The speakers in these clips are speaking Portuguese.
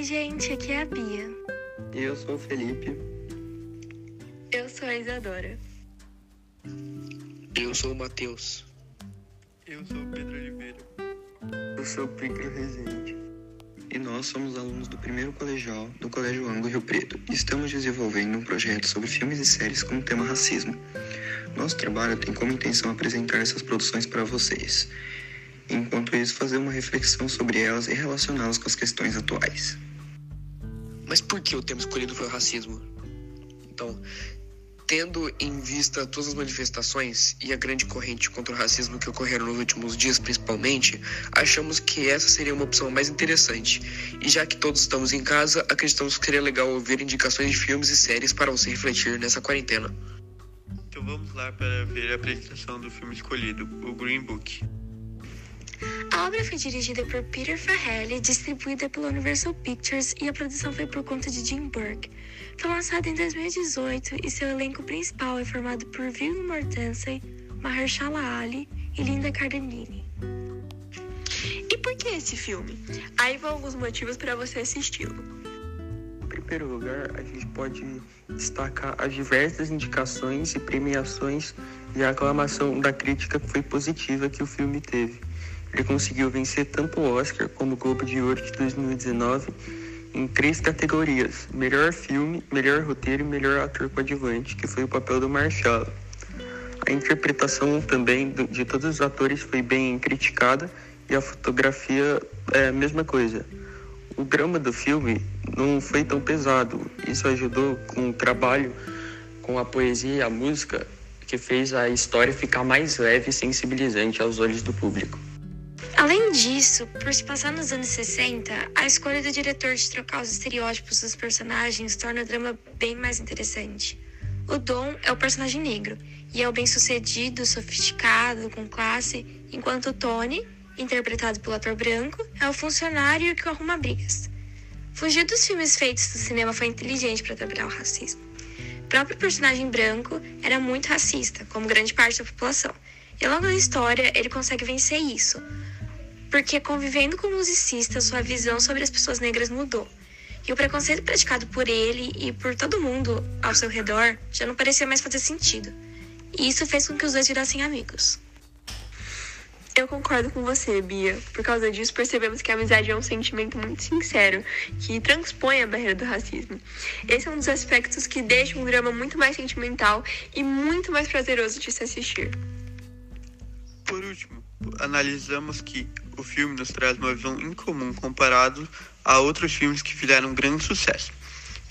Oi, gente, aqui é a Bia. Eu sou o Felipe. Eu sou a Isadora. Eu sou o Matheus. Eu sou o Pedro Oliveira. Eu sou o Pícaro Rezende. E nós somos alunos do primeiro colegial do Colégio Ango Rio Preto. E estamos desenvolvendo um projeto sobre filmes e séries com o tema racismo. Nosso trabalho tem como intenção apresentar essas produções para vocês. Enquanto isso, fazer uma reflexão sobre elas e relacioná-las com as questões atuais. Mas por que o tema escolhido foi o racismo? Então, tendo em vista todas as manifestações e a grande corrente contra o racismo que ocorreram nos últimos dias, principalmente, achamos que essa seria uma opção mais interessante. E já que todos estamos em casa, acreditamos que seria legal ouvir indicações de filmes e séries para você refletir nessa quarentena. Então vamos lá para ver a apresentação do filme escolhido, o Green Book. A obra foi dirigida por Peter Farrelly, distribuída pela Universal Pictures e a produção foi por conta de Jim Burke. Foi lançado em 2018 e seu elenco principal é formado por Viggo Mortensen, Mahershala Ali e Linda Cardellini. E por que esse filme? Aí vão alguns motivos para você assisti-lo. Em primeiro lugar, a gente pode destacar as diversas indicações e premiações e a aclamação da crítica que foi positiva que o filme teve. Ele conseguiu vencer tanto o Oscar como o Globo de Ouro de 2019 em três categorias: melhor filme, melhor roteiro e melhor ator coadjuvante, que foi o papel do Marshall. A interpretação também de todos os atores foi bem criticada e a fotografia é a mesma coisa. O drama do filme não foi tão pesado. Isso ajudou com o trabalho, com a poesia e a música, que fez a história ficar mais leve e sensibilizante aos olhos do público. Além disso, por se passar nos anos 60, a escolha do diretor de trocar os estereótipos dos personagens torna o drama bem mais interessante. O Dom é o personagem negro e é o bem-sucedido, sofisticado, com classe, enquanto o Tony, interpretado pelo ator branco, é o funcionário que arruma brigas. Fugir dos filmes feitos do cinema foi inteligente para trabalhar o racismo. O próprio personagem branco era muito racista, como grande parte da população. E ao longo da história, ele consegue vencer isso, porque convivendo com o musicista, sua visão sobre as pessoas negras mudou. E o preconceito praticado por ele e por todo mundo ao seu redor já não parecia mais fazer sentido. E isso fez com que os dois virassem amigos. Eu concordo com você, Bia. Por causa disso, percebemos que a amizade é um sentimento muito sincero, que transpõe a barreira do racismo. Esse é um dos aspectos que deixa um drama muito mais sentimental e muito mais prazeroso de se assistir. Por último, analisamos que o filme nos traz uma visão incomum comparado a outros filmes que fizeram grande sucesso.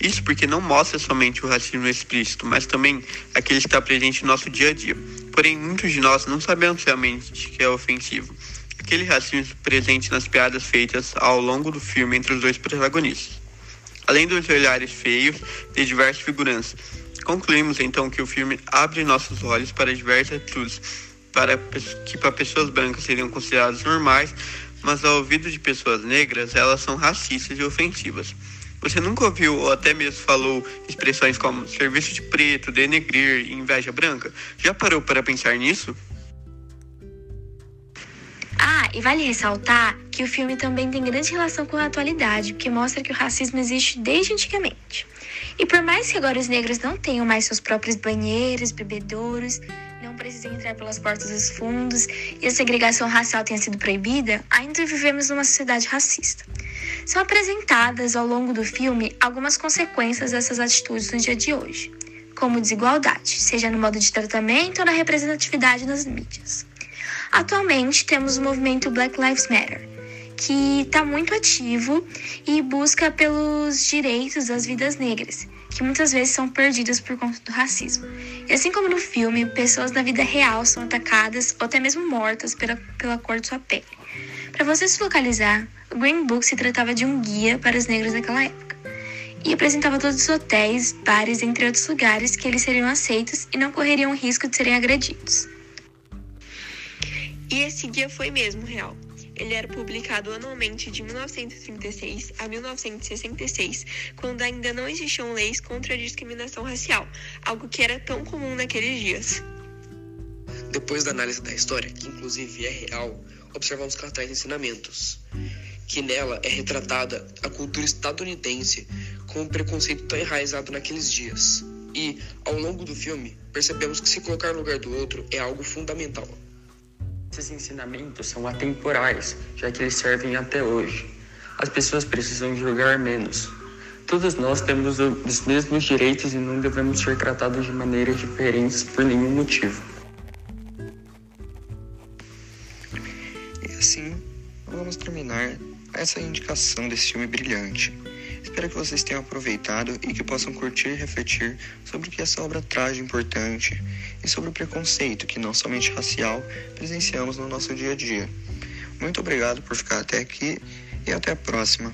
Isso porque não mostra somente o racismo explícito, mas também aquele que está presente no nosso dia a dia. Porém, muitos de nós não sabemos realmente que é ofensivo. Aquele racismo presente nas piadas feitas ao longo do filme entre os dois protagonistas. Além dos olhares feios de diversas figuranças. Concluímos então que o filme abre nossos olhos para diversas atitudes para que para pessoas brancas seriam consideradas normais, mas ao ouvido de pessoas negras elas são racistas e ofensivas. Você nunca ouviu ou até mesmo falou expressões como serviço de preto, denegrir e inveja branca? Já parou para pensar nisso? Ah, e vale ressaltar que o filme também tem grande relação com a atualidade, porque mostra que o racismo existe desde antigamente. E por mais que agora os negros não tenham mais seus próprios banheiros, bebedouros, não precisem entrar pelas portas dos fundos e a segregação racial tenha sido proibida, ainda vivemos numa sociedade racista. São apresentadas ao longo do filme algumas consequências dessas atitudes no dia de hoje, como desigualdade, seja no modo de tratamento ou na representatividade nas mídias. Atualmente temos o movimento Black Lives Matter, que está muito ativo e busca pelos direitos das vidas negras, que muitas vezes são perdidas por conta do racismo. E assim como no filme, pessoas da vida real são atacadas ou até mesmo mortas pela, pela cor de sua pele. Para você se localizar, o Green Book se tratava de um guia para os negros daquela época e apresentava todos os hotéis, bares, entre outros lugares que eles seriam aceitos e não correriam risco de serem agredidos. E esse guia foi mesmo real. Ele era publicado anualmente de 1936 a 1966, quando ainda não existiam leis contra a discriminação racial, algo que era tão comum naqueles dias. Depois da análise da história, que inclusive é real, observamos traz ensinamentos que nela é retratada a cultura estadunidense com um preconceito tão enraizado naqueles dias. E, ao longo do filme, percebemos que se colocar no lugar do outro é algo fundamental. Esses ensinamentos são atemporais, já que eles servem até hoje. As pessoas precisam julgar menos. Todos nós temos os mesmos direitos e não devemos ser tratados de maneiras diferentes por nenhum motivo. E assim, vamos terminar essa indicação desse filme brilhante. Espero que vocês tenham aproveitado e que possam curtir e refletir sobre o que essa obra traz de importante e sobre o preconceito que não somente racial presenciamos no nosso dia a dia. Muito obrigado por ficar até aqui e até a próxima.